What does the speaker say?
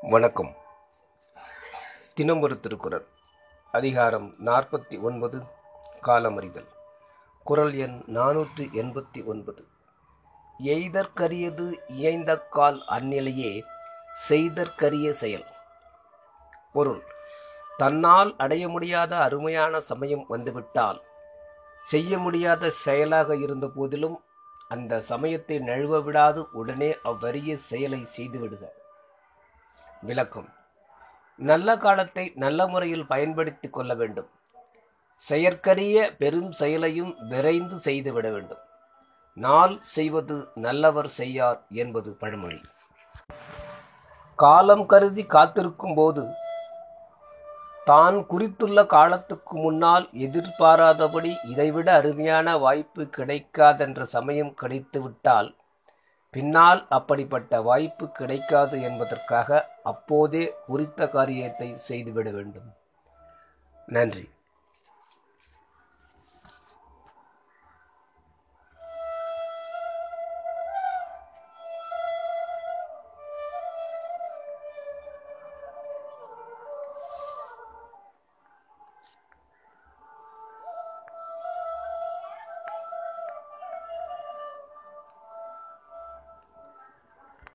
வணக்கம். தினம் ஒரு திருக்குறள். அதிகாரம் நாற்பத்தி ஒன்பது காலமறிதல். குறள் எண் நானூற்று எண்பத்தி ஒன்பது. எய்தற்கரியது இயைந்த கால் அந்நிலையே செய்தற்கரிய செயல். பொருள் தன்னால் அடைய முடியாத அருமையான சமயம் வந்துவிட்டால் செய்ய முடியாத செயலாக இருந்த போதிலும் அந்த சமயத்தை நழுவ விடாது உடனே அவ்வரிய செயலை செய்துவிடுக. விளக்கம் நல்ல காலத்தை நல்ல முறையில் பயன்படுத்திக் கொள்ள வேண்டும். செயற்கரிய பெரும் செயலையும் விரைந்து செய்துவிட வேண்டும். நாள் செய்வது நல்லவர் செய்யார் என்பது பழமொழி. காலம் கருதி காத்திருக்கும் போது தான் குறித்துள்ள காலத்துக்கு முன்னால் எதிர்பாராதபடி இதைவிட அருமையான வாய்ப்பு கிடைக்காதென்ற சமயம் கிடைத்துவிட்டால் பின்னால் அப்படிப்பட்ட வாய்ப்பு கிடைக்காது என்பதற்காக அப்போதே குறித்த காரியத்தை செய்துவிட வேண்டும். நன்றி.